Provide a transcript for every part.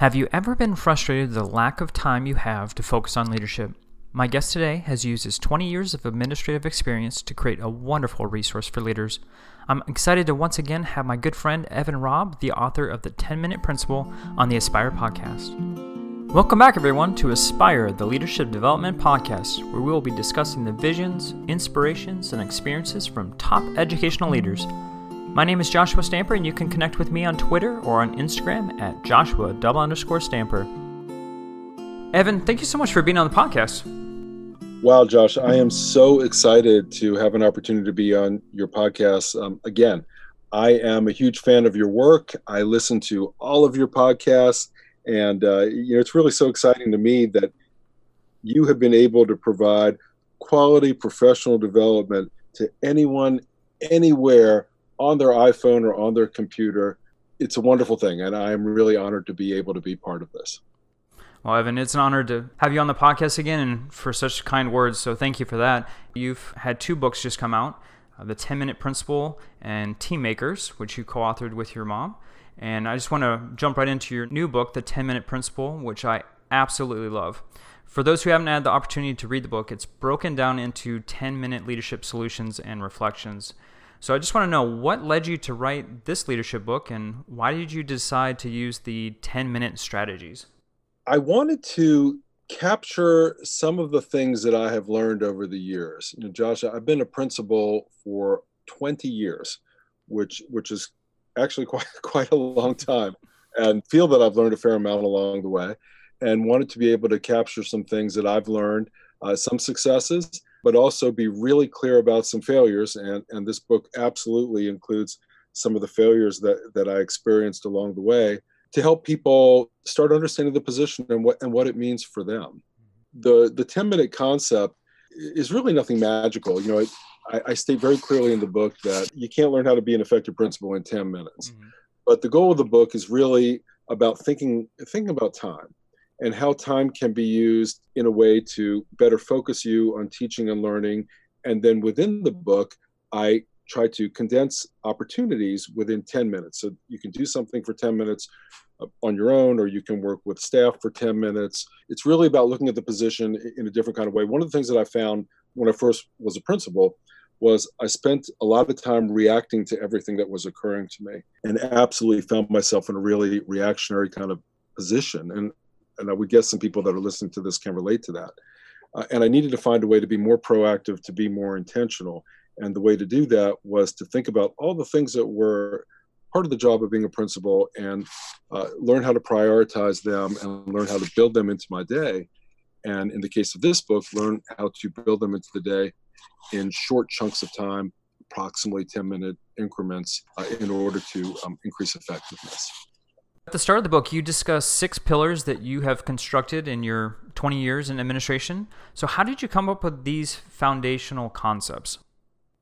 Have you ever been frustrated the lack of time you have to focus on leadership? My guest today has used his 20 years of administrative experience to create a wonderful resource for leaders. I'm excited to once again have my good friend Evan Robb, the author of the 10 Minute Principle, on the Aspire podcast. Welcome back, everyone, to Aspire, the Leadership Development Podcast, where we will be discussing the visions, inspirations, and experiences from top educational leaders. My name is Joshua Stamper, and you can connect with me on Twitter or on Instagram at Joshua double underscore Stamper. Evan, thank you so much for being on the podcast. Wow, Josh, I am so excited to have an opportunity to be on your podcast. Um, again, I am a huge fan of your work. I listen to all of your podcasts, and uh, you know it's really so exciting to me that you have been able to provide quality professional development to anyone, anywhere on their iPhone or on their computer. It's a wonderful thing, and I'm really honored to be able to be part of this. Well, Evan, it's an honor to have you on the podcast again and for such kind words. So thank you for that. You've had two books just come out uh, The 10 Minute Principle and Team Makers, which you co authored with your mom. And I just want to jump right into your new book, The 10 Minute Principle, which I absolutely love. For those who haven't had the opportunity to read the book, it's broken down into 10 minute leadership solutions and reflections. So I just want to know what led you to write this leadership book and why did you decide to use the 10 minute strategies? I wanted to capture some of the things that I have learned over the years. You know, Josh, I've been a principal for 20 years, which which is actually quite quite a long time, and feel that I've learned a fair amount along the way, and wanted to be able to capture some things that I've learned, uh, some successes, but also be really clear about some failures. And, and this book absolutely includes some of the failures that, that I experienced along the way to help people start understanding the position and what, and what it means for them. The, the 10 minute concept is really nothing magical. You know, it, I, I, state very clearly in the book that you can't learn how to be an effective principal in 10 minutes. Mm-hmm. But the goal of the book is really about thinking, thinking about time and how time can be used in a way to better focus you on teaching and learning. And then within the book, I try to condense opportunities within 10 minutes. So you can do something for 10 minutes uh, on your own, or you can work with staff for 10 minutes. It's really about looking at the position in a different kind of way. One of the things that I found when I first was a principal was I spent a lot of time reacting to everything that was occurring to me and absolutely found myself in a really reactionary kind of position. And and I would guess some people that are listening to this can relate to that. Uh, and I needed to find a way to be more proactive, to be more intentional. And the way to do that was to think about all the things that were part of the job of being a principal and uh, learn how to prioritize them and learn how to build them into my day. And in the case of this book, learn how to build them into the day in short chunks of time, approximately 10 minute increments, uh, in order to um, increase effectiveness. At the start of the book, you discuss six pillars that you have constructed in your 20 years in administration. So, how did you come up with these foundational concepts?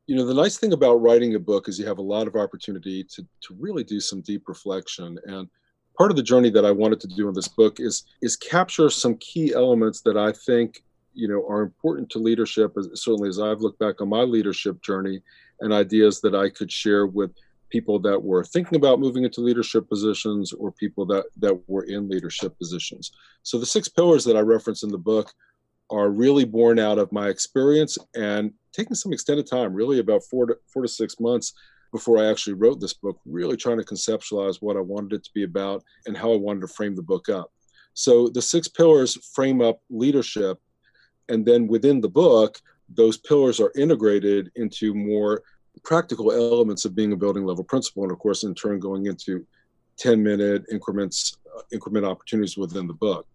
You know, the nice thing about writing a book is you have a lot of opportunity to, to really do some deep reflection. And part of the journey that I wanted to do in this book is is capture some key elements that I think you know are important to leadership. As, certainly, as I've looked back on my leadership journey, and ideas that I could share with people that were thinking about moving into leadership positions or people that that were in leadership positions. So the six pillars that I reference in the book are really born out of my experience and taking some extended time, really about four to four to six months before I actually wrote this book, really trying to conceptualize what I wanted it to be about and how I wanted to frame the book up. So the six pillars frame up leadership. And then within the book, those pillars are integrated into more practical elements of being a building level principal, and of course, in turn, going into 10 minute increments, uh, increment opportunities within the book.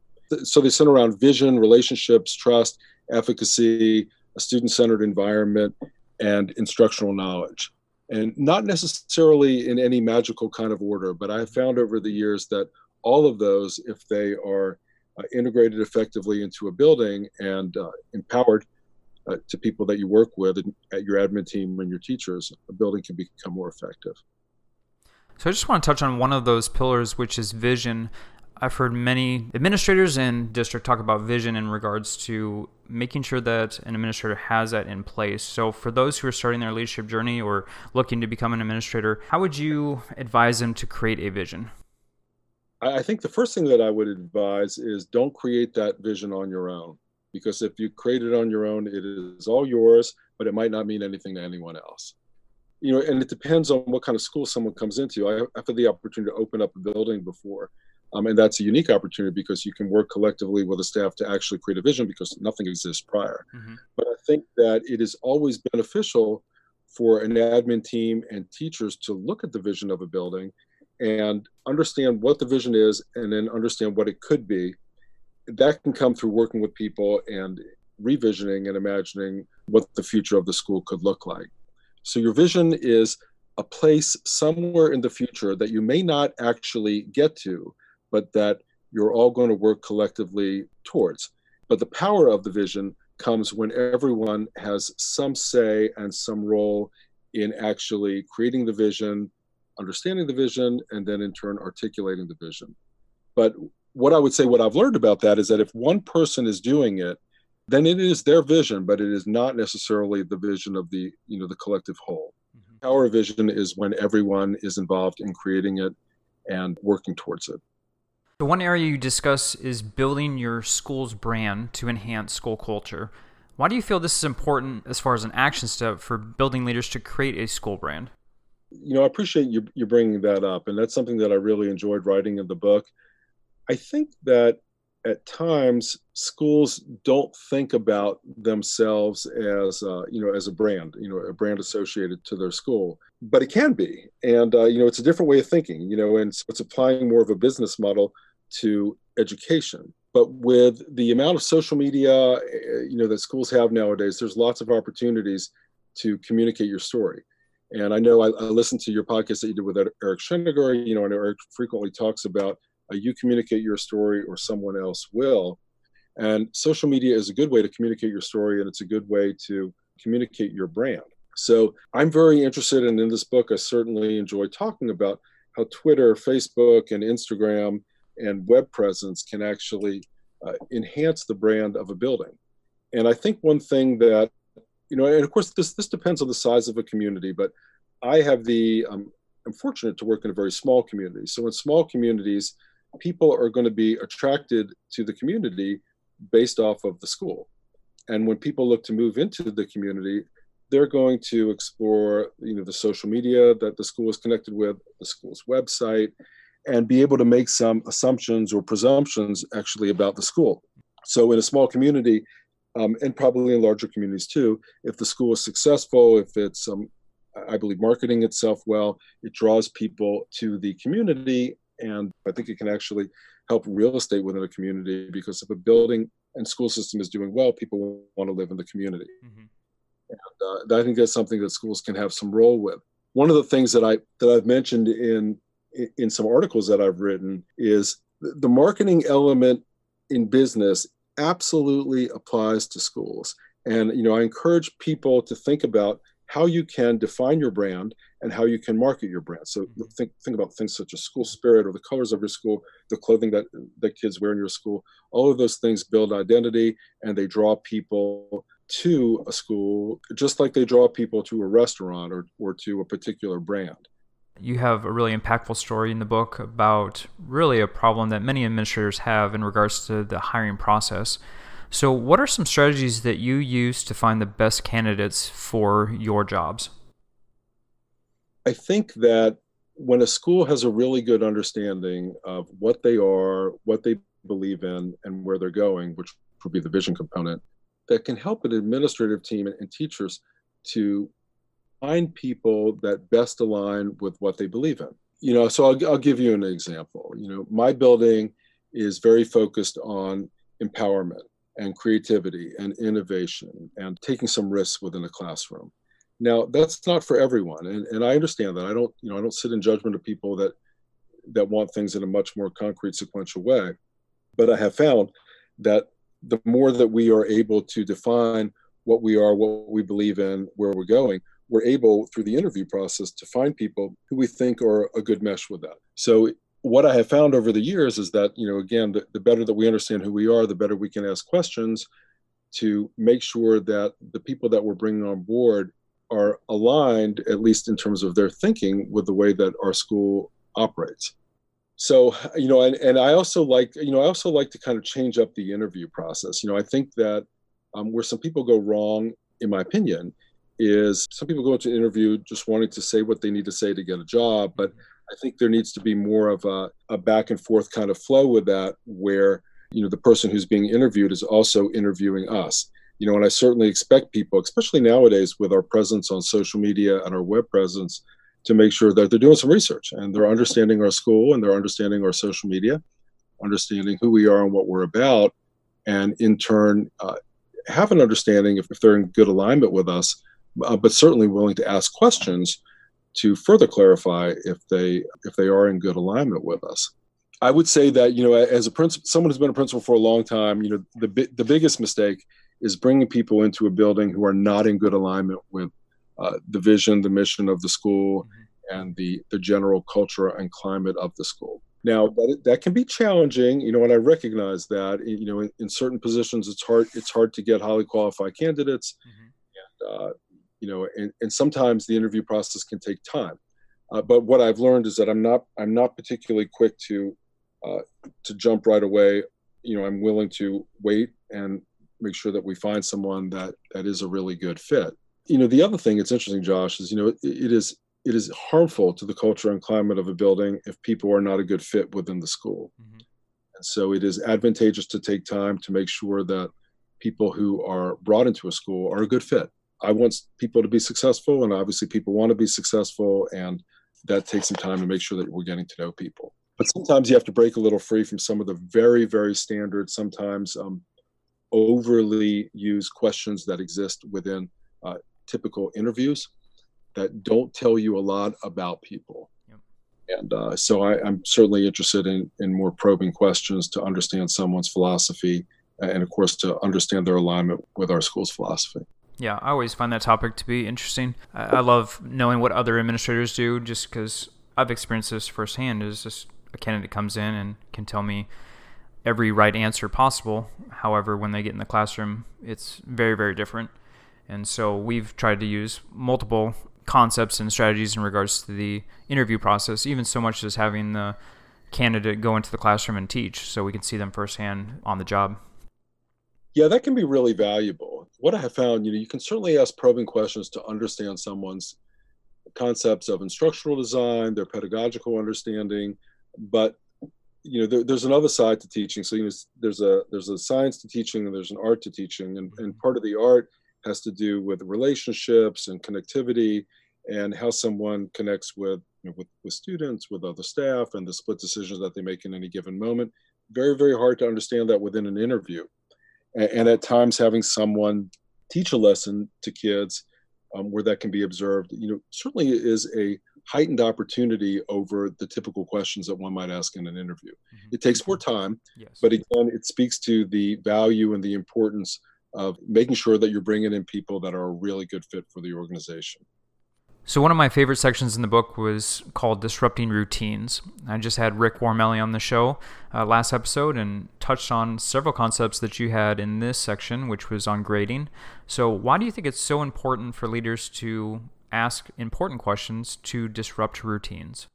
So they center around vision, relationships, trust, efficacy, a student centered environment, and instructional knowledge. And not necessarily in any magical kind of order, but I found over the years that all of those, if they are uh, integrated effectively into a building and uh, empowered uh, to people that you work with and at your admin team and your teachers, a building can become more effective. So I just want to touch on one of those pillars, which is vision. I've heard many administrators in district talk about vision in regards to making sure that an administrator has that in place. So, for those who are starting their leadership journey or looking to become an administrator, how would you advise them to create a vision? I think the first thing that I would advise is don't create that vision on your own. Because if you create it on your own, it is all yours, but it might not mean anything to anyone else. You know, and it depends on what kind of school someone comes into. I, have had the opportunity to open up a building before, um, and that's a unique opportunity because you can work collectively with a staff to actually create a vision because nothing exists prior. Mm-hmm. But I think that it is always beneficial for an admin team and teachers to look at the vision of a building and understand what the vision is and then understand what it could be. That can come through working with people and revisioning and imagining what the future of the school could look like. So, your vision is a place somewhere in the future that you may not actually get to, but that you're all going to work collectively towards. But the power of the vision comes when everyone has some say and some role in actually creating the vision, understanding the vision, and then in turn articulating the vision. But what I would say, what I've learned about that is that if one person is doing it, then it is their vision, but it is not necessarily the vision of the you know the collective whole. Mm-hmm. Our vision is when everyone is involved in creating it and working towards it. The one area you discuss is building your school's brand to enhance school culture. Why do you feel this is important as far as an action step for building leaders to create a school brand? You know, I appreciate you, you bringing that up, and that's something that I really enjoyed writing in the book. I think that at times schools don't think about themselves as uh, you know as a brand you know a brand associated to their school but it can be and uh, you know it's a different way of thinking you know and it's applying more of a business model to education. But with the amount of social media, eh, you know, that schools have nowadays, there's lots of opportunities to communicate your story. And I know I, I listened to your podcast that you did with Eric Sheninger. You know, and Eric frequently talks about uh, you communicate your story or someone else will. And social media is a good way to communicate your story, and it's a good way to communicate your brand. So I'm very interested, and in this book, I certainly enjoy talking about how Twitter, Facebook, and Instagram and web presence can actually uh, enhance the brand of a building. And I think one thing that, you know, and of course this this depends on the size of a community, but I have the um, I'm fortunate to work in a very small community. So in small communities, people are going to be attracted to the community based off of the school. And when people look to move into the community, they're going to explore, you know, the social media that the school is connected with, the school's website, and be able to make some assumptions or presumptions actually about the school. So, in a small community, um, and probably in larger communities too, if the school is successful, if it's, um, I believe, marketing itself well, it draws people to the community. And I think it can actually help real estate within a community because if a building and school system is doing well, people want to live in the community. Mm-hmm. And uh, I think that's something that schools can have some role with. One of the things that I that I've mentioned in in some articles that I've written is the marketing element in business absolutely applies to schools. And you know, I encourage people to think about how you can define your brand and how you can market your brand. So mm-hmm. think think about things such as school spirit or the colors of your school, the clothing that that kids wear in your school. All of those things build identity and they draw people to a school just like they draw people to a restaurant or, or to a particular brand. You have a really impactful story in the book about really a problem that many administrators have in regards to the hiring process. So, what are some strategies that you use to find the best candidates for your jobs? I think that when a school has a really good understanding of what they are, what they believe in, and where they're going, which would be the vision component, that can help an administrative team and teachers to find people that best align with what they believe in. You know, so I'll, I'll give you an example. You know, my building is very focused on empowerment and creativity and innovation and taking some risks within a classroom. Now, that's not for everyone, and, and I understand that. I don't, you know, I don't sit in judgment of people that that want things in a much more concrete, sequential way. But I have found that the more that we are able to define what we are, what we believe in, where we're going, we're able through the interview process to find people who we think are a good mesh with that. So what I have found over the years is that, you know, again, the, the better that we understand who we are, the better we can ask questions to make sure that the people that we're bringing on board are aligned, at least in terms of their thinking, with the way that our school operates. so you know and, and i also like you know i also like to kind of change up the interview process you know i think that um, where some people go wrong in my opinion is some people go into an interview just wanting to say what they need to say to get a job but i think there needs to be more of a, a back and forth kind of flow with that where you know the person who's being interviewed is also interviewing us. You know and i certainly expect people especially nowadays with our presence on social media and our web presence to make sure that they're doing some research and they're understanding our school and they're understanding our social media understanding who we are and what we're about and in turn uh, have an understanding if, if they're in good alignment with us uh, but certainly willing to ask questions to further clarify if they if they are in good alignment with us I would say that you know, as a principal, someone who's been a principal for a long time, you know, the the biggest mistake is bringing people into a building who are not in good alignment with uh, the vision, the mission of the school, mm-hmm. and the the general culture and climate of the school. Now that that can be challenging, you know, and I recognize that. You know, in, in certain positions, it's hard it's hard to get highly qualified candidates, mm-hmm. and uh, you know, and, and sometimes the interview process can take time. Uh, but what I've learned is that I'm not I'm not particularly quick to uh, to jump right away. You know, I'm willing to wait and make sure that we find someone that that is a really good fit. You know, the other thing that's interesting, Josh, is you know it, it is it is harmful to the culture and climate of a building if people are not a good fit within the school. Mm-hmm. And so it is advantageous to take time to make sure that people who are brought into a school are a good fit. I want people to be successful, and obviously people want to be successful, and that takes some time to make sure that we're getting to know people. But sometimes you have to break a little free from some of the very very standard sometimes um, overly used questions that exist within uh, typical interviews that don't tell you a lot about people. Yep. and uh, so I, am certainly interested in, in more probing questions to understand someone's philosophy and of course to understand their alignment with our school's philosophy yeah, I always find that topic to be interesting. I, love knowing what other administrators do, just because I've experienced this firsthand. Is just a candidate comes in and can tell me every right answer possible. However, when they get in the classroom, it's very, very different. And so we've tried to use multiple concepts and strategies in regards to the interview process, even so much as having the candidate go into the classroom and teach so we can see them firsthand on the job. Yeah, that can be really valuable. What I have found, you know, you can certainly ask probing questions to understand someone's concepts of instructional design, their pedagogical understanding, but you know there, there's another side to teaching. So you know there's a there's a science to teaching and there's an art to teaching and, and mm-hmm. part of the art has to do with relationships and connectivity and how someone connects with, you know, with with students with other staff and the split decisions that they make in any given moment. Very very hard to understand that within an interview and, and at times having someone teach a lesson to kids um, where that can be observed you know certainly is a heightened opportunity over the typical questions that one might ask in an interview. Mm-hmm. It takes more time, yes. but again, it speaks to the value and the importance of making sure that you're bringing in people that are a really good fit for the organization. So, one of my favorite sections in the book was called Disrupting Routines. I just had Rick Wormeli on the show uh, last episode and touched on several concepts that you had in this section, which was on grading. So, why do you think it's so important for leaders to ask important questions to disrupt routines?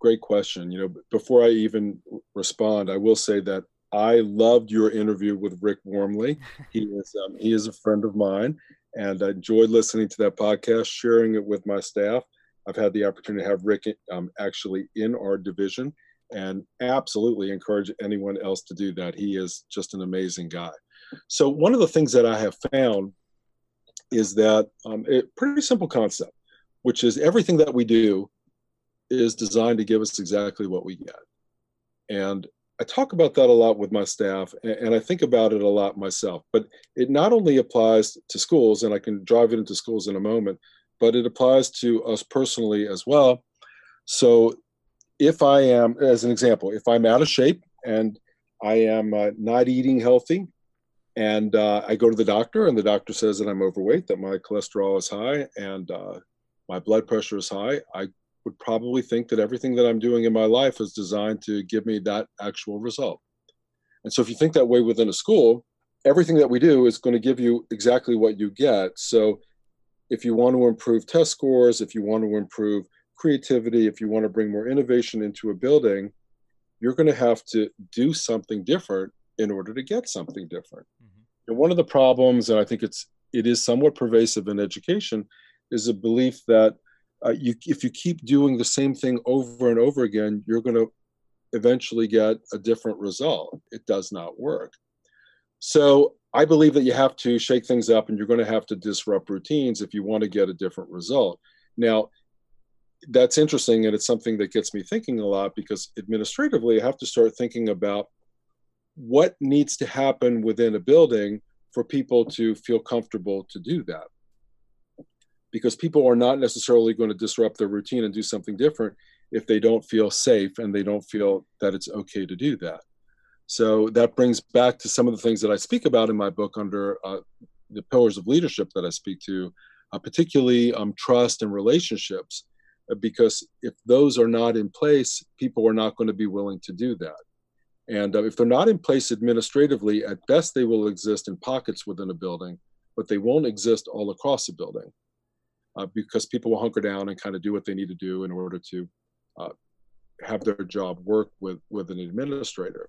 Great question. You know, before I even respond, I will say that I loved your interview with Rick Wormeli. He is um, he is a friend of mine, and I enjoyed listening to that podcast, sharing it with my staff. I've had the opportunity to have Rick um, actually in our division, and absolutely encourage anyone else to do that. He is just an amazing guy. So one of the things that I have found is that um, a pretty simple concept, which is everything that we do is designed to give us exactly what we get. And I talk about that a lot with my staff, and I think about it a lot myself. But it not only applies to schools, and I can drive it into schools in a moment, but it applies to us personally as well. So, if I am, as an example, if I'm out of shape and I am uh, not eating healthy, and uh, I go to the doctor, and the doctor says that I'm overweight, that my cholesterol is high, and uh, my blood pressure is high. I would probably think that everything that I'm doing in my life is designed to give me that actual result. And so, if you think that way within a school, everything that we do is going to give you exactly what you get. So, if you want to improve test scores, if you want to improve creativity, if you want to bring more innovation into a building, you're going to have to do something different in order to get something different. Mm-hmm. And one of the problems, and I think it's it is somewhat pervasive in education, is a belief that uh, you if you keep doing the same thing over and over again, you're going to eventually get a different result. It does not work. So I believe that you have to shake things up and you're going to have to disrupt routines if you want to get a different result. Now, that's interesting and it's something that gets me thinking a lot because administratively I have to start thinking about what needs to happen within a building for people to feel comfortable to do that. Because people are not necessarily going to disrupt their routine and do something different if they don't feel safe and they don't feel that it's okay to do that. So that brings back to some of the things that I speak about in my book under uh, the pillars of leadership that I speak to, uh, particularly um, trust and relationships, uh, because if those are not in place, people are not going to be willing to do that. And uh, if they're not in place administratively, at best they will exist in pockets within a building, but they won't exist all across the building uh, because people will hunker down and kind of do what they need to do in order to uh, have their job work with, with an administrator.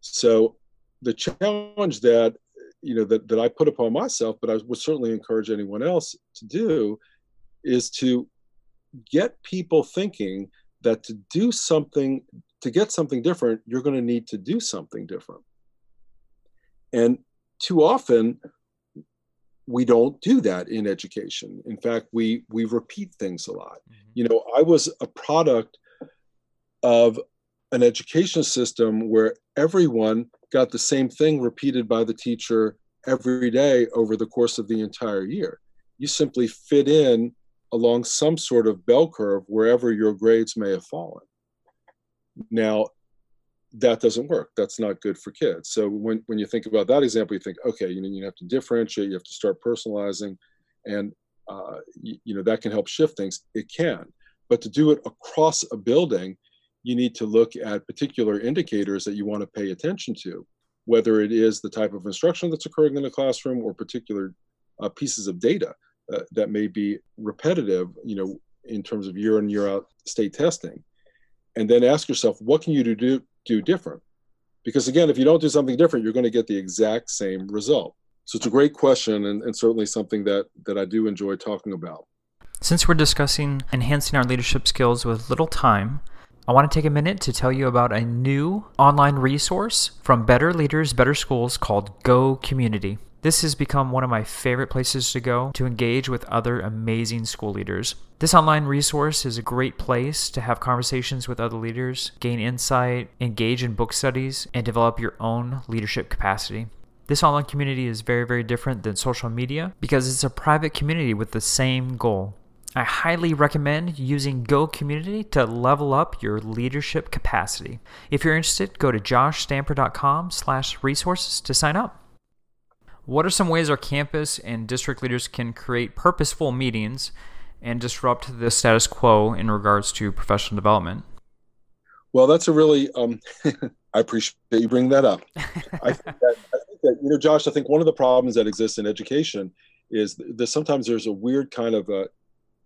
So the challenge that you know that, that I put upon myself, but I would certainly encourage anyone else to do, is to get people thinking that to do something to get something different, you're going to need to do something different. And too often we don't do that in education. In fact, we we repeat things a lot. Mm-hmm. You know, I was a product of an education system where everyone got the same thing repeated by the teacher every day over the course of the entire year. You simply fit in along some sort of bell curve wherever your grades may have fallen. Now, that doesn't work. That's not good for kids. So when, when you think about that example, you think, okay, you know, you have to differentiate, you have to start personalizing, and uh, you, you know that can help shift things. It can, but to do it across a building, you need to look at particular indicators that you want to pay attention to, whether it is the type of instruction that's occurring in the classroom or particular uh, pieces of data uh, that may be repetitive, you know, in terms of year in year out state testing, and then ask yourself, what can you do do different? Because again, if you don't do something different, you're going to get the exact same result. So it's a great question, and, and certainly something that that I do enjoy talking about. Since we're discussing enhancing our leadership skills with little time, I want to take a minute to tell you about a new online resource from Better Leaders, Better Schools called Go Community. This has become one of my favorite places to go to engage with other amazing school leaders. This online resource is a great place to have conversations with other leaders, gain insight, engage in book studies, and develop your own leadership capacity. This online community is very, very different than social media because it's a private community with the same goal I highly recommend using Go Community to level up your leadership capacity. If you're interested, go to joshstamper.com slash resources to sign up. What are some ways our campus and district leaders can create purposeful meetings and disrupt the status quo in regards to professional development? Well, that's a really, um, I appreciate you bringing that up. I, think that, I think that, you know, Josh, I think one of the problems that exists in education is that sometimes there's a weird kind of a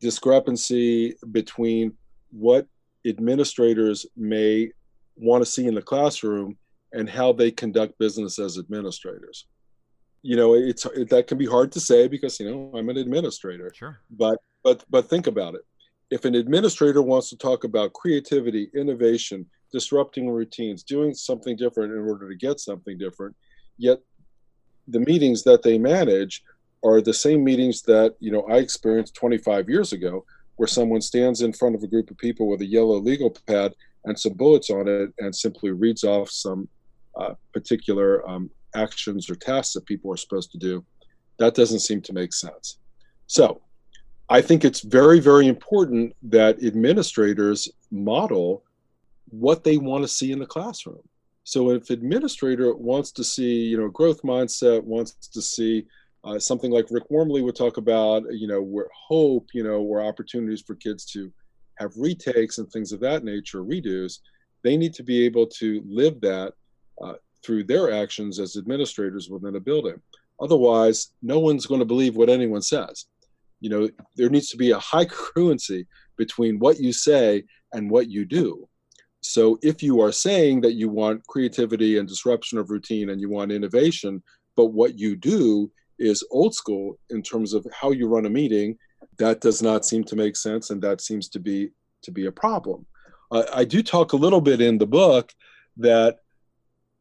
discrepancy between what administrators may want to see in the classroom and how they conduct business as administrators. You know, it's it, that can be hard to say because you know I'm an administrator. Sure. But but but think about it. If an administrator wants to talk about creativity, innovation, disrupting routines, doing something different in order to get something different, yet the meetings that they manage are the same meetings that you know I experienced 25 years ago, where someone stands in front of a group of people with a yellow legal pad and some bullets on it, and simply reads off some uh, particular um, actions or tasks that people are supposed to do. That doesn't seem to make sense. So, I think it's very, very important that administrators model what they want to see in the classroom. So, if administrator wants to see, you know, growth mindset, wants to see uh, something like Rick Wormeli would talk about, you know, where hope, you know, where opportunities for kids to have retakes and things of that nature, redos, they need to be able to live that uh, through their actions as administrators within a building. Otherwise, no one's going to believe what anyone says. You know, there needs to be a high congruency between what you say and what you do. So if you are saying that you want creativity and disruption of routine and you want innovation, but what you do is old school in terms of how you run a meeting, that does not seem to make sense, and that seems to be to be a problem. Uh, I do talk a little bit in the book that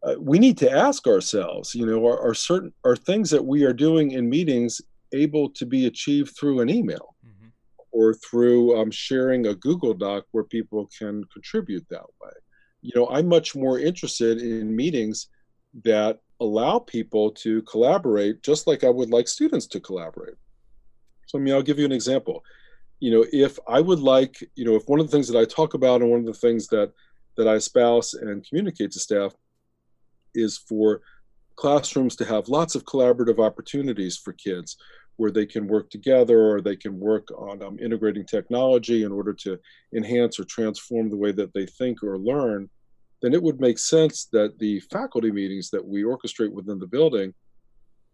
uh, we need to ask ourselves, you know, are, are, certain are things that we are doing in meetings able to be achieved through an email mm-hmm. or through um, sharing a Google Doc where people can contribute that way? You know, I'm much more interested in meetings that allow people to collaborate just like I would like students to collaborate. So, I mean, I'll give you an example. You know, if I would like, you know, if one of the things that I talk about and one of the things that that I espouse and communicate to staff is for classrooms to have lots of collaborative opportunities for kids where they can work together or they can work on um, integrating technology in order to enhance or transform the way that they think or learn then it would make sense that the faculty meetings that we orchestrate within the building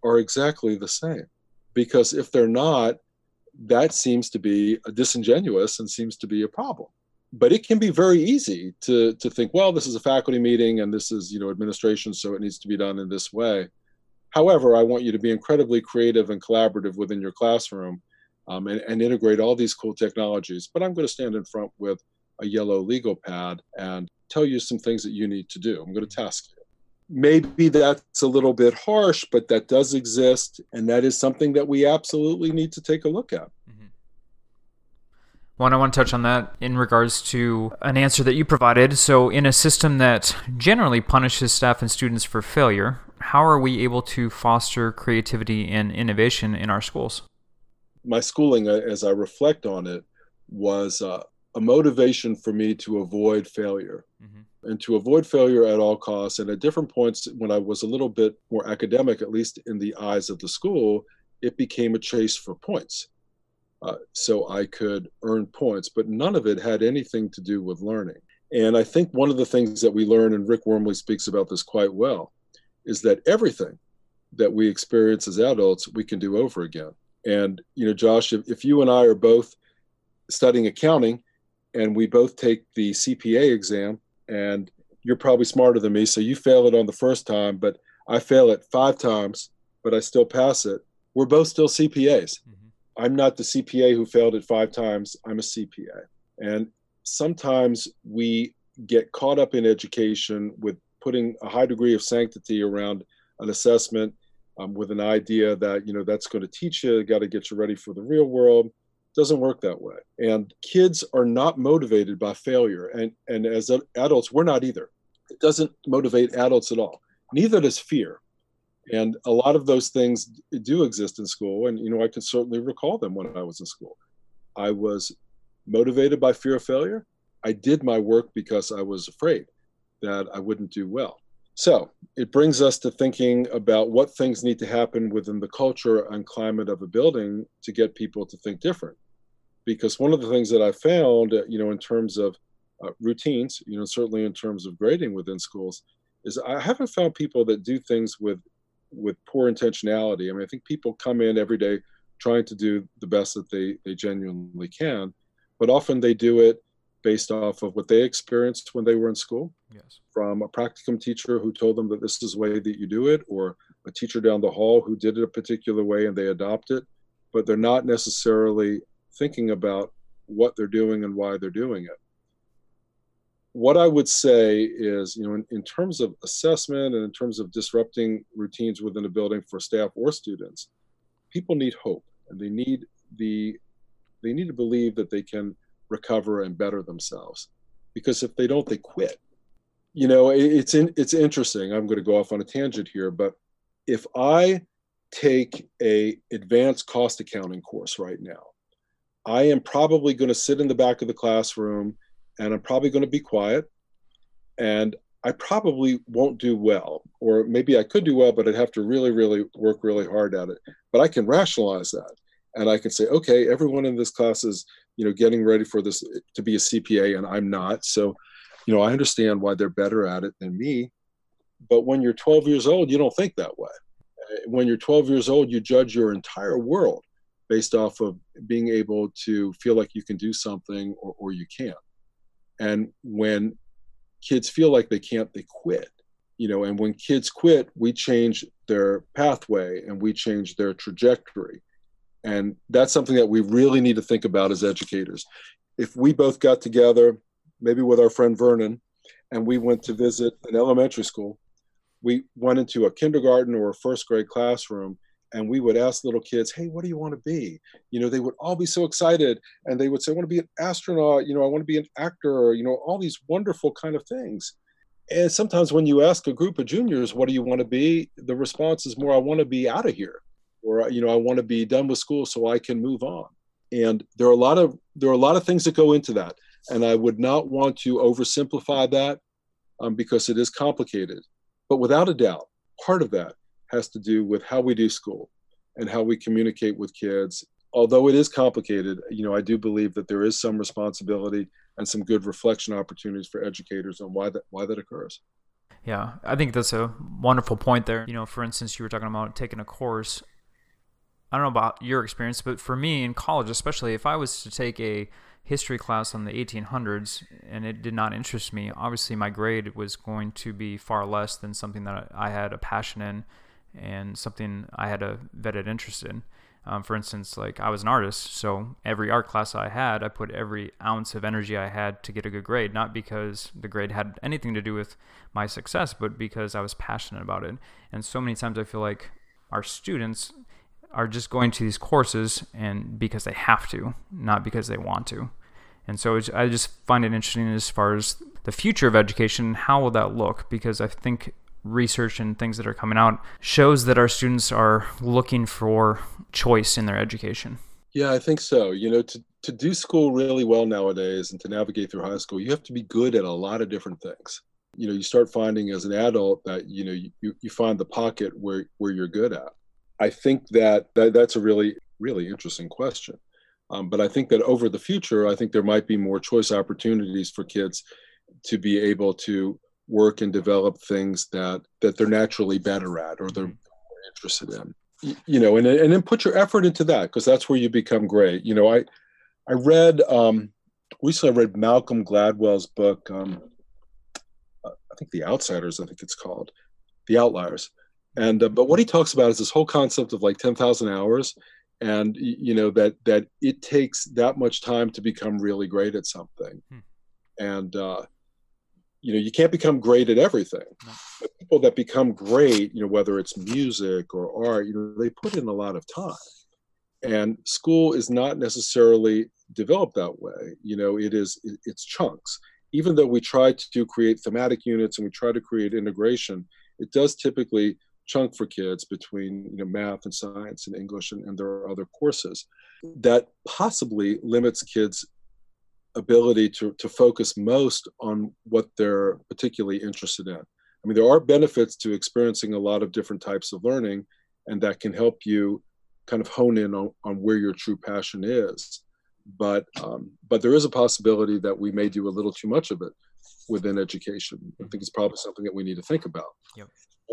are exactly the same. Because if they're not, that seems to be disingenuous and seems to be a problem. But it can be very easy to, to think, well, this is a faculty meeting and this is, you know, administration, so it needs to be done in this way. However, I want you to be incredibly creative and collaborative within your classroom um, and, and integrate all these cool technologies. But I'm going to stand in front with a yellow legal pad and tell you some things that you need to do. I'm going to task you. Maybe that's a little bit harsh, but that does exist. And that is something that we absolutely need to take a look at. One, I want to touch on that in regards to an answer that you provided. So, in a system that generally punishes staff and students for failure, how are we able to foster creativity and innovation in our schools? My schooling, uh, as I reflect on it, was uh, a motivation for me to avoid failure mm-hmm. and to avoid failure at all costs. And at different points, when I was a little bit more academic, at least in the eyes of the school, it became a chase for points. Uh, so I could earn points, but none of it had anything to do with learning. And I think one of the things that we learn, and Rick Wormeli speaks about this quite well, is that everything that we experience as adults, we can do over again. And, you know, Josh, if, if you and I are both studying accounting, and we both take the CPA exam, and you're probably smarter than me, so you fail it on the first time, but I fail it five times, but I still pass it. We're both still CPAs. Mm-hmm. I'm not the CPA who failed it five times, I'm a CPA. And sometimes we get caught up in education with putting a high degree of sanctity around an assessment um, with an idea that you know that's going to teach you got to get you ready for the real world. Doesn't work that way. And kids are not motivated by failure. And and as adults we're not either. It doesn't motivate adults at all. Neither does fear and a lot of those things do exist in school and you know i can certainly recall them when i was in school. I was motivated by fear of failure. I did my work because i was afraid that i wouldn't do well. So it brings us to thinking about what things need to happen within the culture and climate of a building to get people to think different. Because one of the things that I found, uh, you know, in terms of uh, routines, you know, certainly in terms of grading within schools, is I haven't found people that do things with with poor intentionality. I mean, I think people come in every day trying to do the best that they they genuinely can, but often they do it based off of what they experienced when they were in school. Yes. From a practicum teacher who told them that this is the way that you do it, or a teacher down the hall who did it a particular way and they adopt it, but they're not necessarily thinking about what they're doing and why they're doing it. What I would say is, you know, in, in terms of assessment and in terms of disrupting routines within a building for staff or students, people need hope and they need the they need to believe that they can recover and better themselves. Because if they don't they quit. You know it's in, it's interesting. I'm going to go off on a tangent here but if i take a advanced cost accounting course right now I am probably going to sit in the back of the classroom and I'm probably going to be quiet and I probably won't do well, or maybe I could do well, but I'd have to really, really work really hard at it. But I can rationalize that, and I can say, okay, everyone in this class is, you know, getting ready for this to be a CPA, and I'm not. So, you know, I understand why they're better at it than me. But when you're 12 years old, you don't think that way. Uh, when you're 12 years old, you judge your entire world based off of being able to feel like you can do something or, or you can't. And when kids feel like they can't, they quit. You know, and when kids quit, we change their pathway and we change their trajectory. And that's something that we really need to think about as educators. If we both got together, maybe with our friend Vernon, and we went to visit an elementary school, we went into a kindergarten or a first grade classroom and we would ask little kids, "Hey, what do you want to be?" You know, they would all be so excited, and they would say, "I want to be an astronaut." You know, "I want to be an actor." You know, all these wonderful kind of things. And sometimes when you ask a group of juniors, "What do you want to be?" the response is more, "I want to be out of here," or you know, "I want to be done with school so I can move on." And there are a lot of there are a lot of things that go into that, and I would not want to oversimplify that um, because it is complicated. But without a doubt, part of that has to do with how we do school and how we communicate with kids. Although it is complicated, you know, I do believe that there is some responsibility and some good reflection opportunities for educators on why that why that occurs. Yeah, I think that's a wonderful point there. You know, for instance, you were talking about taking a course. I don't know about your experience, but for me in college, especially if I was to take a history class on the 1800s and it did not interest me, obviously my grade was going to be far less than something that I had a passion in and something I had a vetted interest in. Um, for instance, like I was an artist, so every art class I had, I put every ounce of energy I had to get a good grade, not because the grade had anything to do with my success, but because I was passionate about it. And so many times I feel like our students are just going to these courses and because they have to, not because they want to. And so I just find it interesting as far as the future of education, how will that look? Because I think research and things that are coming out shows that our students are looking for choice in their education. Yeah, I think so. You know, to, to do school really well nowadays and to navigate through high school, you have to be good at a lot of different things. You know, you start finding as an adult that, you know, you, you find the pocket where, where you're good at. I think that, that that's a really, really interesting question. Um, but I think that over the future, I think there might be more choice opportunities for kids to be able to work and develop things that that they're naturally better at or they're mm-hmm. interested in you know and, and then put your effort into that because that's where you become great you know i i read um recently i read malcolm gladwell's book um i think the outsiders i think it's called the outliers and uh, but what he talks about is this whole concept of like 10,000 hours and you know that that it takes that much time to become really great at something hmm. and uh you know you can't become great at everything. No. but people that become great you know whether it's music or art you know they put in a lot of time. And school is not necessarily developed that way. You know it is it's chunks. Even though we try to create thematic units and we try to create integration it does typically chunk for kids between you know math and science and english and, and there are other courses that possibly limits kids ability to, to focus most on what they're particularly interested in. I mean, there are benefits to experiencing a lot of different types of learning, and that can help you kind of hone in on, on where your true passion is. But um, but there is a possibility that we may do a little too much of it within education. I think it's probably something that we need to think about. Yep.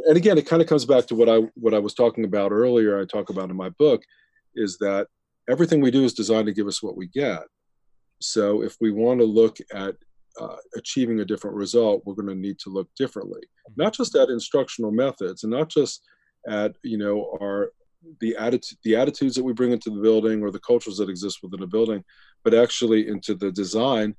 And again, it kind of comes back to what I what I was talking about earlier. I talk about in my book is that everything we do is designed to give us what we get. So if we want to look at uh, achieving a different result, we're going to need to look differently, mm-hmm. not just at instructional methods and not just at you know our the attitude the attitudes that we bring into the building or the cultures that exist within a building, but actually into the design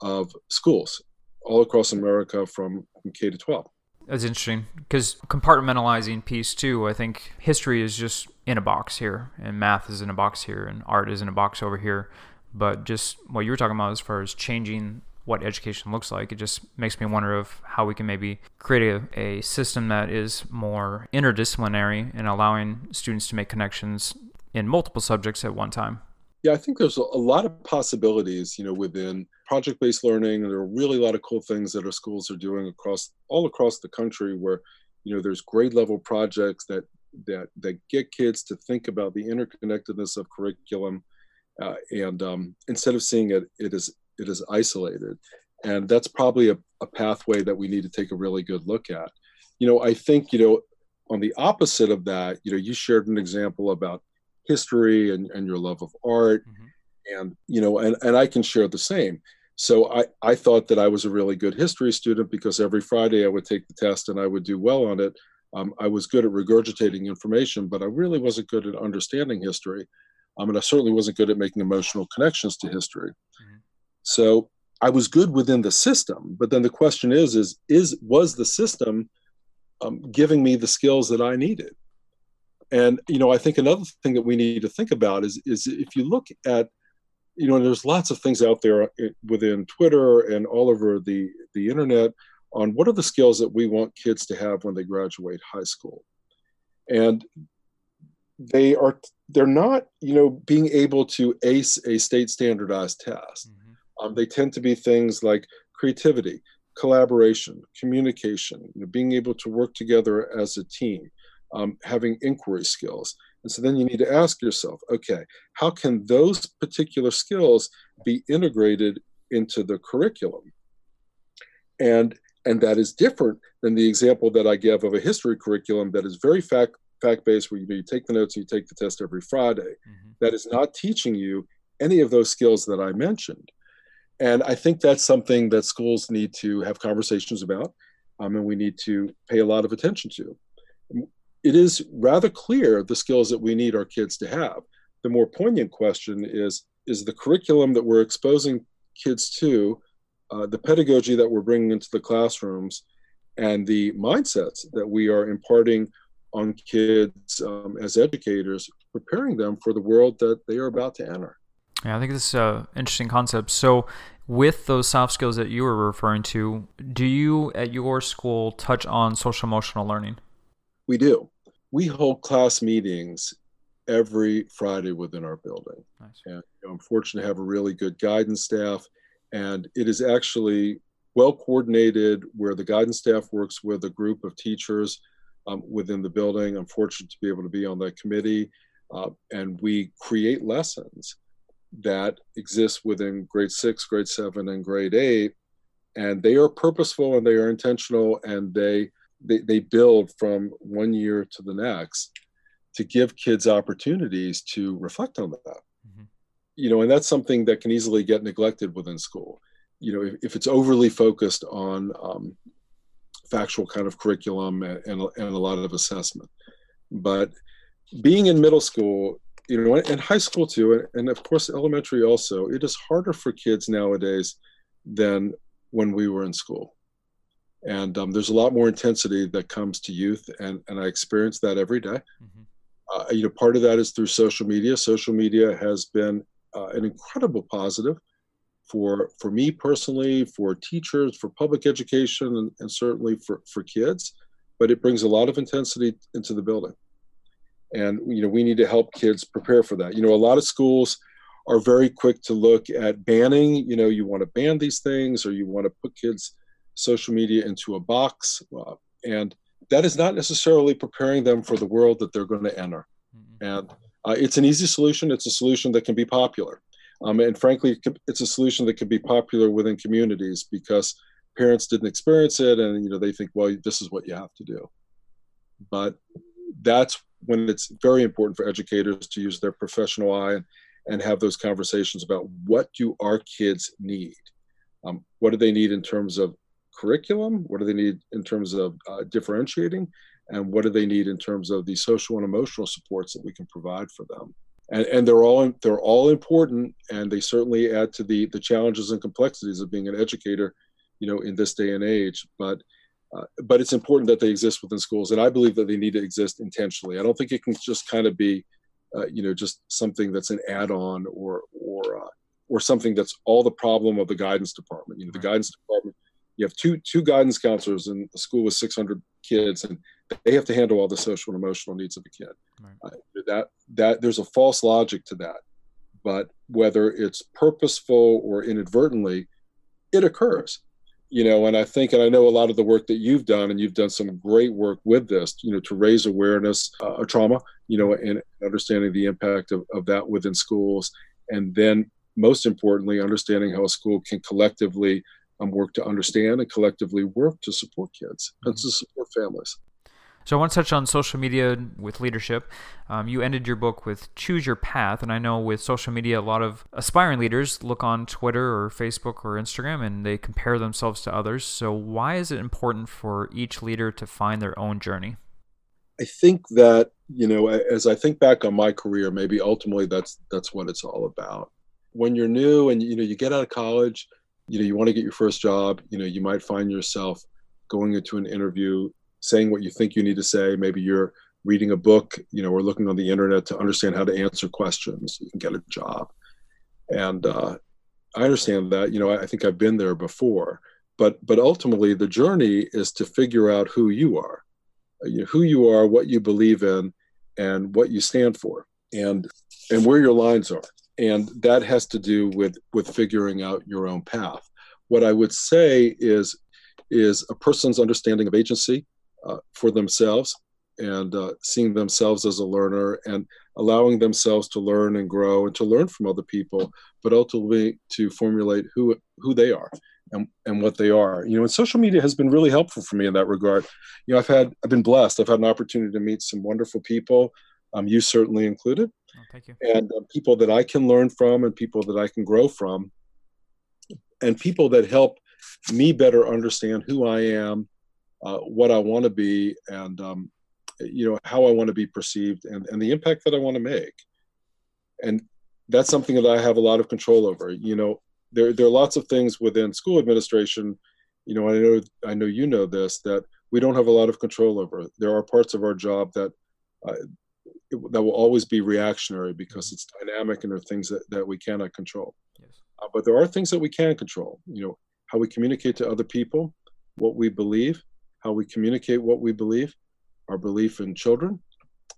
of schools all across America from, from K to 12. That's interesting because compartmentalizing piece too. I think history is just in a box here, and math is in a box here, and art is in a box over here. But just what you were talking about as far as changing what education looks like, it just makes me wonder of how we can maybe create a, a system that is more interdisciplinary and allowing students to make connections in multiple subjects at one time. Yeah, I think there's a lot of possibilities, you know, within project-based learning. There are really a lot of cool things that our schools are doing across all across the country where, you know, there's grade level projects that that that get kids to think about the interconnectedness of curriculum uh, and um, instead of seeing it, it is it is isolated, and that's probably a, a pathway that we need to take a really good look at. You know, I think you know on the opposite of that, you know, you shared an example about history and, and your love of art. Mm-hmm. And, you know, and, and I can share the same. So I, I thought that I was a really good history student because every Friday I would take the test and I would do well on it. Um, I was good at regurgitating information, but I really wasn't good at understanding history. Um, and I certainly wasn't good at making emotional connections to history. Mm-hmm. So I was good within the system, but then the question is, is, is was the system um, giving me the skills that I needed? And you know, I think another thing that we need to think about is, is if you look at, you know, there's lots of things out there uh, within Twitter and all over the the internet on what are the skills that we want kids to have when they graduate high school, and they are they're not you know being able to ace a state standardized test. Mm-hmm. um, they tend to be things like creativity collaboration communication you know, being able to work together as a team um, having inquiry skills. And so then you need to ask yourself okay how can those particular skills be integrated into the curriculum? And and that is different than the example that i give of a history curriculum that is very fact fact based where you, you take the notes and you take the test every Friday. Mm-hmm. That is not teaching you any of those skills that I mentioned. And I think that's something that schools need to have conversations about um, and we need to pay a lot of attention to. It is rather clear the skills that we need our kids to have. The more poignant question is is the curriculum that we're exposing kids to, uh, the pedagogy that we're bringing into the classrooms, and the mindsets that we are imparting on kids um, as educators, preparing them for the world that they are about to enter. Yeah, I think this is an interesting concept. So, with those soft skills that you were referring to, do you at your school touch on social emotional learning? We do. We hold class meetings every Friday within our building. Nice. And you know, I'm fortunate to have a really good guidance staff, and it is actually well coordinated where the guidance staff works with a group of teachers um, within the building. I'm fortunate to be able to be on that committee. Uh, and we create lessons that exist within grade six, grade seven, and grade eight. And they are purposeful and they are intentional and they, they, they build from one year to the next to give kids opportunities to reflect on that. Mm-hmm. You know, and that's something that can easily get neglected within school. You know, if, if it's overly focused on um, factual kind of curriculum and, and, and a lot of assessment. But being in middle school, you know, and high school too, and of course elementary also, it is harder for kids nowadays than when we were in school. And um, there's a lot more intensity that comes to youth, and, and I experience that every day. Mm-hmm. Uh, you know, part of that is through social media. Social media has been uh, an incredible positive for for me personally, for teachers, for public education, and, and certainly for, for kids. But it brings a lot of intensity into the building. And you know, we need to help kids prepare for that. You know, a lot of schools are very quick to look at banning. You know, you want to ban these things, or you want to put kids' social media into a box, uh, and that is not necessarily preparing them for the world that they're going to enter. Mm-hmm. And uh, it's an easy solution. It's a solution that can be popular. Um, and frankly, it's a solution that could be popular within communities because parents didn't experience it, and you know they think, well, this is what you have to do. But that's when it's very important for educators to use their professional eye and, have those conversations about what do our kids need. Um, what do they need in terms of curriculum? What do they need in terms of uh, differentiating? And what do they need in terms of the social and emotional supports that we can provide for them? And, and they're all they're all important and they certainly add to the the challenges and complexities of being an educator you know in this day and age. But uh, but it's important that they exist within schools and i believe that they need to exist intentionally. I don't think it can just kind of be uh, you know just something that's an add-on or or uh, or something that's all the problem of the guidance department. You know the guidance department you have two two guidance counselors in a school with 600 kids and they have to handle all the social and emotional needs of a kid right. uh, that that there's a false logic to that but whether it's purposeful or inadvertently it occurs you know and i think and i know a lot of the work that you've done and you've done some great work with this you know to raise awareness uh, of trauma you know and understanding the impact of, of that within schools and then most importantly understanding how a school can collectively um, work to understand and collectively work to support kids mm-hmm. and to support families. So I want to touch on social media with leadership. Um, you ended your book with choose your path, and I know with social media, a lot of aspiring leaders look on Twitter or Facebook or Instagram and they compare themselves to others. So why is it important for each leader to find their own journey? I think that you know, as I think back on my career, maybe ultimately that's that's what it's all about. When you're new and you know you get out of college, you know you want to get your first job, you know you might find yourself going into an interview saying what you think you need to say. Maybe you're reading a book, you know, or looking on the internet to understand how to answer questions. You can get a job, and uh, I understand that. You know, I, I think I've been there before, but but ultimately the journey is to figure out who you are, you know, who you are, what you believe in, and what you stand for and and where your lines are and that has to do with with figuring out your own path what i would say is is a person's understanding of agency uh, for themselves and uh, seeing themselves as a learner and allowing themselves to learn and grow and to learn from other people but ultimately to formulate who who they are and, and what they are. You know and social media has been really helpful for me in that regard. You know i've had i've been blessed. I've had an opportunity to meet some wonderful people um, you certainly included. Oh, thank you. and uh, people that i can learn from and people that i can grow from and people that help me better understand who i am uh, what i want to be and um, you know how i want to be perceived and, and the impact that i want to make and that's something that i have a lot of control over you know there there are lots of things within school administration. You know, I know I know you know this that we don't have a lot of control over. There are parts of our job that uh, that will always be reactionary because mm-hmm. it's dynamic and there are things that, that we cannot control. Yes. Uh, but there are things that we can control. You know, how we communicate to other people, what we believe, how we communicate what we believe, our belief in children,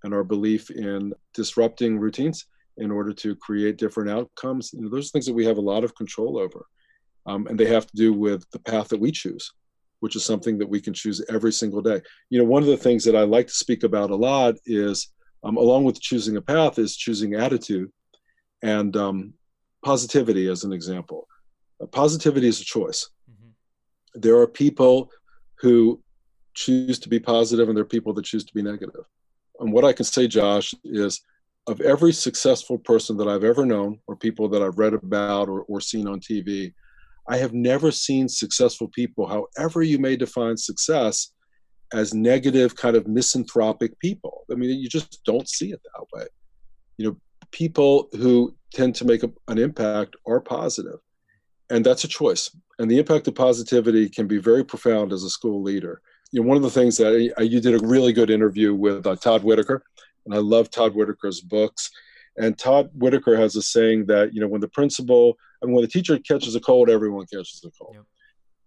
and our belief in disrupting routines in order to create different outcomes. You know, those are things that we have a lot of control over. Um, and they have to do with the path that we choose, which is something that we can choose every single day. You know, one of the things that I like to speak about a lot is, um, along with choosing a path, is choosing attitude and um, positivity, as an example. Uh, positivity is a choice. Mm-hmm. There are people who choose to be positive, and there are people that choose to be negative. And what I can say, Josh, is of every successful person that I've ever known, or people that I've read about or, or seen on TV, I have never seen successful people, however you may define success, as negative, kind of misanthropic people. I mean, you just don't see it that way. You know, people who tend to make a, an impact are positive, and that's a choice. And the impact of positivity can be very profound as a school leader. You know, one of the things that I, you did a really good interview with uh, Todd Whitaker, and I love Todd Whitaker's books. And Todd Whitaker has a saying that you know when the principal, I mean, when the teacher catches a cold, everyone catches a cold. Yep.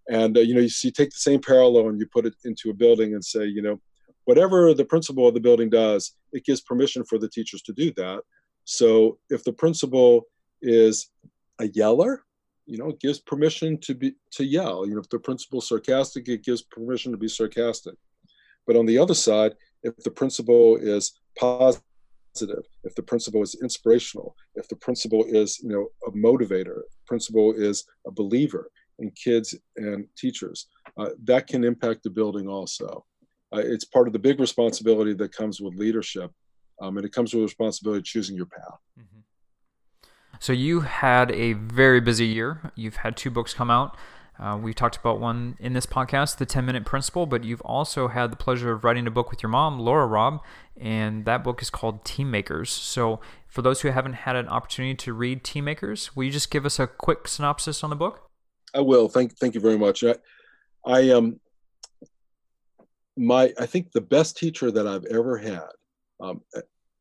And uh, you know, you, see, you take the same parallel and you put it into a building and say, you know, whatever the principal of the building does, it gives permission for the teachers to do that. So if the principal is a yeller, you know, it gives permission to be to yell. You know, if the principal's sarcastic, it gives permission to be sarcastic. But on the other side, if the principal is positive, if the principal is inspirational, if the principal is, you know, a motivator, principal is a believer in kids and teachers, uh, that can impact the building also. Uh, it's part of the big responsibility that comes with leadership, um, and it comes with responsibility choosing your path. Mm-hmm. So you had a very busy year. You've had two books come out. Uh, we talked about one in this podcast, The 10 Minute Principal, but you've also had the pleasure of writing a book with your mom, Laura Robb, and that book is called Team Makers. So, for those who haven't had an opportunity to read Team Makers, will you just give us a quick synopsis on the book? I will. Thank, thank you very much. I, I um, my, I think the best teacher that I've ever had um,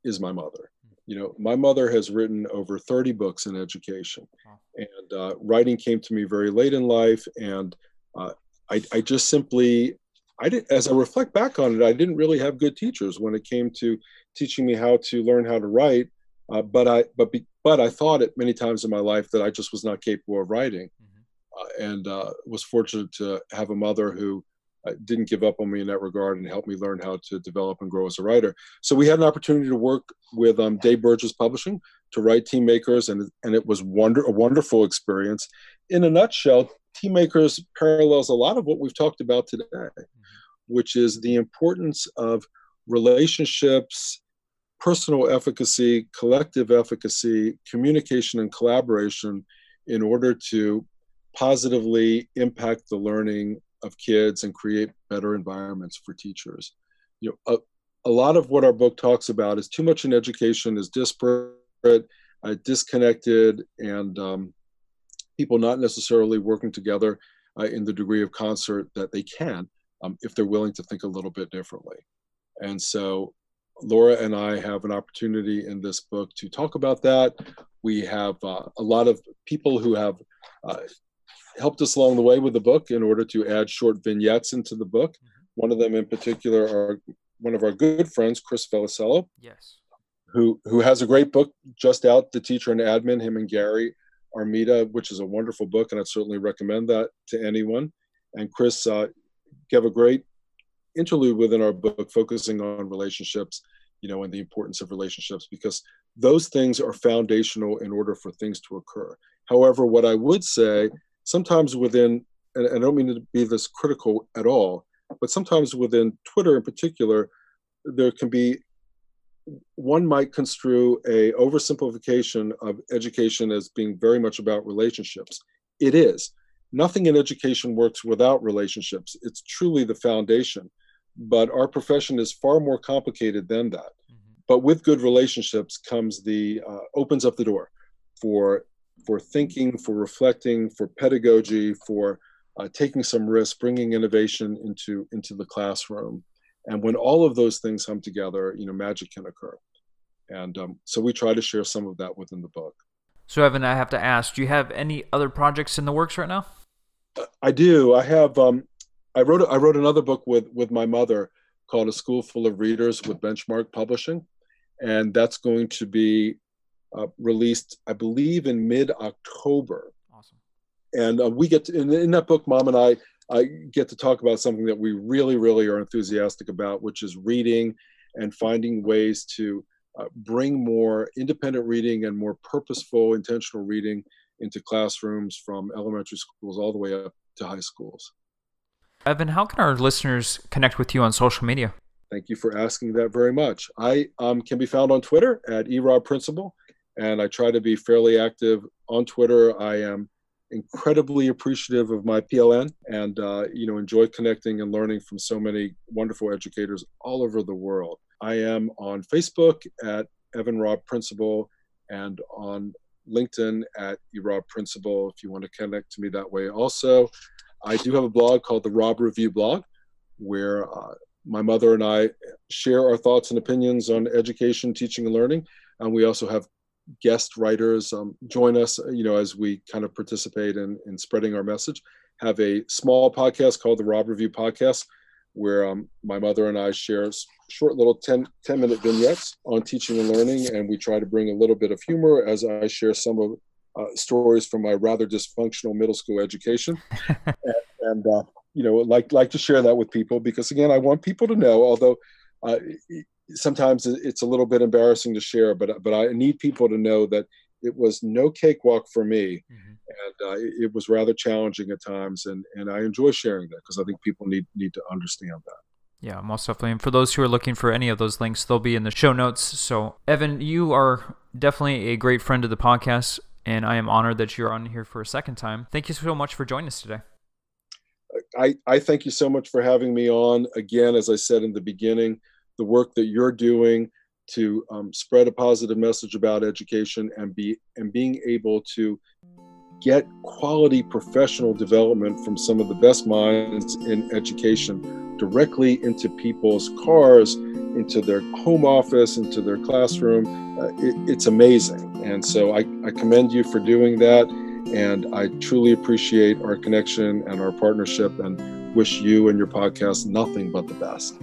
is my mother you know my mother has written over 30 books in education. And uh, writing came to me very late in life and uh, I, I, just simply i did as i reflect back on it i didn't really have good teachers when it came to teaching me how to learn how to write. Uh, but i but be, but i thought it many times in my life that i just was not capable of writing. Mm-hmm. Uh, and uh, was fortunate to have a mother who didn't give up on me in that regard and helped me learn how to develop and grow as a writer. So we had an opportunity to work with um, Dave Burgess Publishing to write Team Makers, and and it was wonder a wonderful experience. In a nutshell, Team Makers parallels a lot of what we've talked about today. which is the importance of relationships, personal efficacy, collective efficacy, communication, and collaboration in order to positively impact the learning of kids and create better environments for teachers. You know, a, a lot of what our book talks about is too much in education is disparate, uh, disconnected, and um, people not necessarily working together uh, in the degree of concert that they can um, if they're willing to think a little bit differently. And so Laura and I have an opportunity in this book to talk about that. We have uh, a lot of people who have uh, helped us along the way with the book in order to add short vignettes into the book. Mm-hmm. One of them in particular are one of our good friends, Chris Velisello. Yes. Who, who has a great book just out, The Teacher and Admin, him and Gary Armida, which is a wonderful book, and I'd certainly recommend that to anyone. And Chris uh, gave a great interlude within our book focusing on relationships, you know, and the importance of relationships, because those things are foundational in order for things to occur. However, what I would say sometimes within, and I don't mean to be this critical at all, but sometimes within Twitter in particular, there can be one might construe a oversimplification of education as being very much about relationships. It is. Nothing in education works without relationships. It's truly the foundation. But our profession is far more complicated than that. Mm-hmm. But with good relationships comes the uh, opens up the door for for thinking, for reflecting, for pedagogy, for uh, taking some risks, bringing innovation into into the classroom. And when all of those things come together, you know, magic can occur. And um, so we try to share some of that within the book. So, Evan, I have to ask: Do you have any other projects in the works right now? I do. I have. Um, I wrote. I wrote another book with with my mother called "A School Full of Readers" with Benchmark Publishing, and that's going to be uh, released, I believe, in mid October. Awesome. And uh, we get to, in, in, that book, Mom and I, I get to talk about something that we really, really are enthusiastic about, which is reading and finding ways to uh, bring more independent reading and more purposeful, intentional reading into classrooms from elementary schools all the way up to high schools. Evan, how can our listeners connect with you on social media? Thank you for asking that very much. I um, can be found on Twitter at erobb principal and I try to be fairly active on Twitter. I am incredibly appreciative of my PLN and uh, you know enjoy connecting and learning from so many wonderful educators all over the world. I am on Facebook at Evan Robb Principal and on LinkedIn at erobb Principal if you want to connect to me that way. Also, I do have a blog called the Robb Review blog where uh, my mother and I share our thoughts and opinions on education, teaching, and learning. And we also have guest writers um, join us, you know, as we kind of participate in, in spreading our message. Have a small podcast called the Robb Review Podcast, where um, my mother and I share short little 10, 10 minute vignettes on teaching and learning. And we try to bring a little bit of humor as I share some of uh, stories from my rather dysfunctional middle school education. and, and uh, you know, like, like to share that with people because again, I want people to know, although uh, sometimes it's a little bit embarrassing to share, but but I need people to know that it was no cakewalk for me, mm-hmm. and uh, it, was rather challenging at times, and and I enjoy sharing that because I think people need need to understand that. Yeah, most definitely. And for those who are looking for any of those links, they'll be in the show notes. So, Evan, you are definitely a great friend of the podcast, and I am honored that you're on here for a second time. Thank you so much for joining us today. I, I thank you so much for having me on. Again, as I said in the beginning, the work that you're doing to um, spread a positive message about education and be and being able to get quality professional development from some of the best minds in education directly into people's cars into their home office into their classroom. Uh, it, it's amazing. And so I, I commend you for doing that. And i truly appreciate our connection and our partnership and wish you and your podcast nothing but the best